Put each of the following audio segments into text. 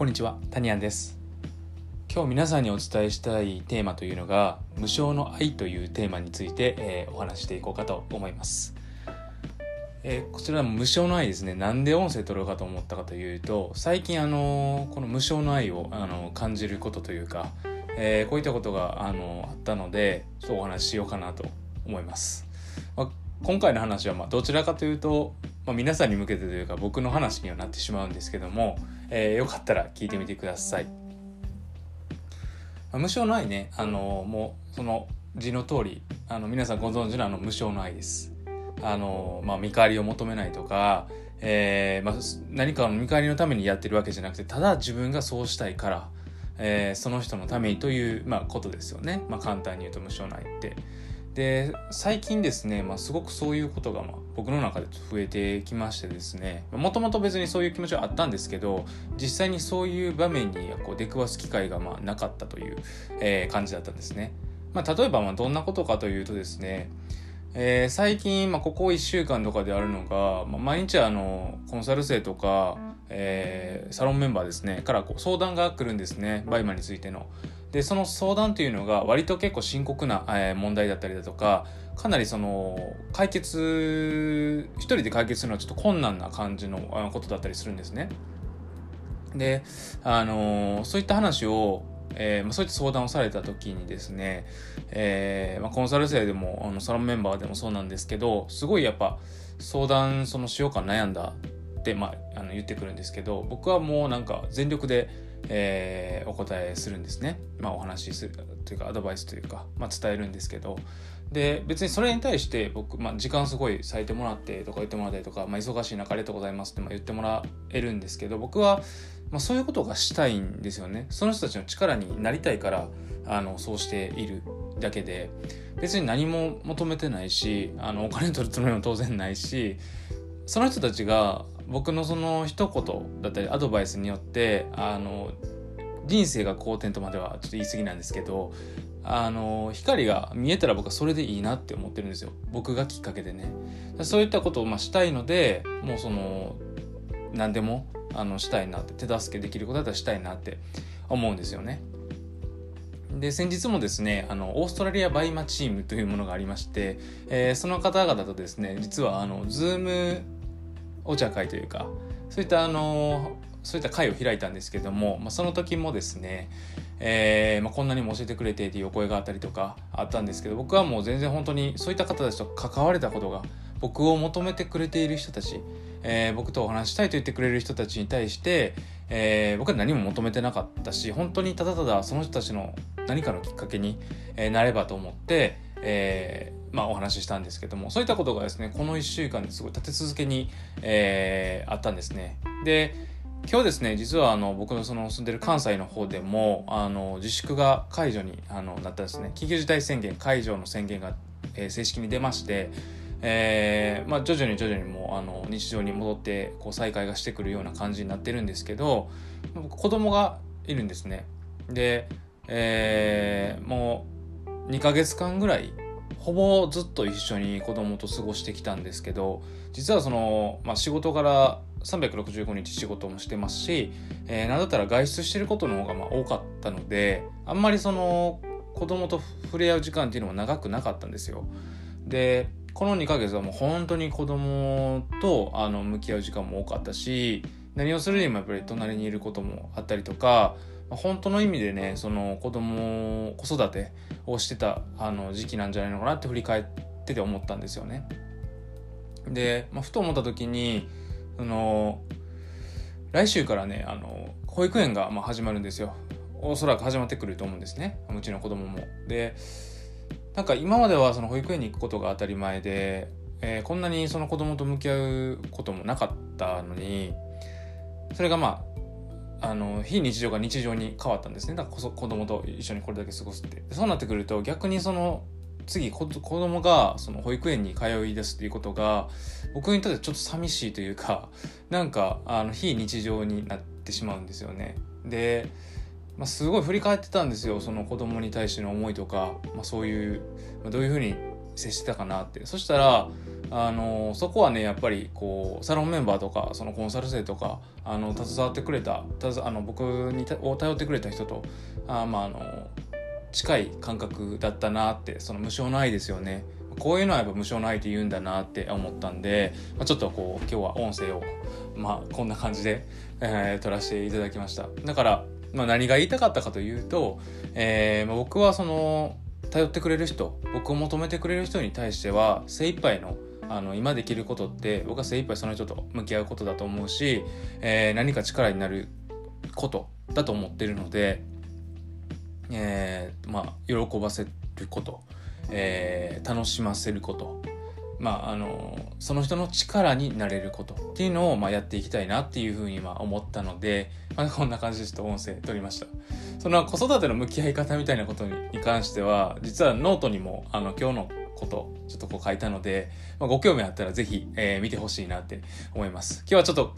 こんにちは、タニアンです。今日皆さんにお伝えしたいテーマというのが無償の愛というテーマについて、えーお話していこうかと思います。えーこちら無償の愛ですね。なんで音声取ろうかと思ったかというと、最近あのーこの無償の愛をあのー感じることというか、えーこういったことがあのーあったので、ちょっとお話ししようかなと思います。まあ今回の話はまあどちらかというと、まあ、皆さんに向けてというか僕の話にはなってしまうんですけども、えーよかったら聞いてみてください。まあ無償の愛ね、あのもうその字の通りあの皆さんご存知のあの無償の愛です。あのまあ、見返りを求めないとか、えーまあ、何かの見返りのためにやってるわけじゃなくてただ自分がそうしたいから、えーその人のためにという、まあ、ことですよね、まあ、簡単に言うと無償の愛って。で最近ですね、まあ、すごくそういうことが、まあ、僕の中で増えてきましてですねもともと別にそういう気持ちはあったんですけど実際にそういう場面にこう出くわす機会がまあなかったという、えー感じだったんですね。まあ、例えばまあどんなことかというとですねえー最近、まあ、ここ1週間とかであるのが、まあ、毎日あのコンサル生とか、えーサロンメンバーですねからこう相談が来るんですね BUYMA についての。でその相談というのが割と結構深刻な、え問題だったりだとかかなりその解決一人で解決するのはちょっと困難な感じのことだったりするんですね。で、あのそういった話を、えーま、そういった相談をされた時にですね、えーまあ、コンサル生でもあのサロンメンバーでもそうなんですけどすごいやっぱ相談そのしようか悩んだって、まあ、あの言ってくるんですけど僕はもうなんか全力で、えーお答えするんですね、まあ、お話しするというかアドバイスというか、まあ、伝えるんですけど。で別にそれに対して僕、まあ、時間すごい割いてもらってとか言ってもらったりとか、まあ、忙しい中ありがとうございますってまあ言ってもらえるんですけど僕は、まあ、そういうことがしたいんですよね。その人たちの力になりたいからあのそうしているだけで。別に何も求めてないしあのお金取るつもりも当然ないしその人たちが僕のその一言だったりアドバイスによってあの人生が好転とまではちょっと言い過ぎなんですけどあの光が見えたら僕はそれでいいなって思ってるんですよ。僕がきっかけでね。そういったことをまあしたいのでもうその何でもあのしたいなって手助けできることだったらしたいなって思うんですよね。で先日もですねあのオーストラリア BUYMA チームというものがありまして、えーその方々とですね実はあの Zoom お茶会というかそういったあのそういった会を開いたんですけども、まあ、その時もですね、えーまあ、こんなにも教えてくれてっていうお声があったりとかあったんですけど僕はもう全然本当にそういった方たちと関われたことが僕を求めてくれている人たち、えー僕とお話したいと言ってくれる人たちに対して、えー僕は何も求めてなかったし本当にただただその人たちの何かのきっかけに、なればと思って、えーまあ、お話ししたんですけどもそういったことがですねこの1週間ですごい立て続けに、えーあったんですね。で今日ですね実はあの僕のその住んでる関西の方でもあの自粛が解除にあのなったんですね緊急事態宣言解除の宣言が、えー正式に出まして、えーまあ、徐々に徐々にもうあの日常に戻ってこう再開がしてくるような感じになってるんですけど僕子供がいるんですねで、えーもう2ヶ月間ぐらいほぼずっと一緒に子供と過ごしてきたんですけど実はその、まあ、仕事から365日仕事もしてますし、えー、なんだったら外出してることの方がまあ多かったのであんまりその子供と触れ合う時間っていうのも長くなかったんですよ。でこの2ヶ月はもう本当に子供とあの向き合う時間も多かったし何をするにもやっぱり隣にいることもあったりとか本当の意味でねその子供子育てをしてたあの時期なんじゃないのかなって振り返ってて思ったんですよね。で、まあ、ふと思った時にその来週からねあの保育園がまあ始まるんですよおそらく始まってくると思うんですねうちの子供も。でなんか今まではその保育園に行くことが当たり前で、えーこんなにその子供と向き合うこともなかったのにそれがまああの非日常が日常に変わったんですね。だからこそ子供と一緒にこれだけ過ごすって。そうなってくると逆にその次子子供がその保育園に通い出すっていうことが僕にとってちょっと寂しいというか なんかあの非日常になってしまうんですよね。で、まあ、すごい振り返ってたんですよ。その子供に対しての思いとか、まあ、そういう、まあ、どういうふうに接してたかなって。そしたらあのそこはねやっぱりこうサロンメンバーとかそのコンサル生とかあの携わってくれたたあの僕にを頼ってくれた人とあまああの近い感覚だったなってその無償の愛ですよね。こういうのはやっぱ無償の愛って言うんだなって思ったんで、まあ、ちょっとこう今日は音声をまあこんな感じで、えー、撮らせていただきました。だから、まあ、何が言いたかったかというと、えーまあ、僕はその頼ってくれる人僕を求めてくれる人に対しては精一杯のあの今できることって僕は精一杯その人と向き合うことだと思うし、えー、何か力になることだと思ってるので、えー、まあ喜ばせること、えー、楽しませることまあ、あのその人の力になれることっていうのを、まあ、やっていきたいなっていうふうにまあ思ったので、まあ、こんな感じでちょっと音声撮りました。その子育ての向き合い方みたいなことに関しては実はノートにもあの今日のことちょっとこう書いたので、まあ、ご興味あったら是非、えー、見てほしいなって思います。今日はちょっと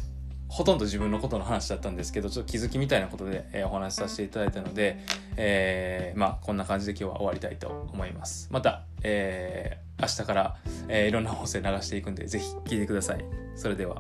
ほとんど自分のことの話だったんですけどちょっと気づきみたいなことで、えー、お話しさせていただいたので、えー、まあこんな感じで今日は終わりたいと思います。また、えー、明日から、え、いろんな音声流していくんで是非聴いてください。それでは。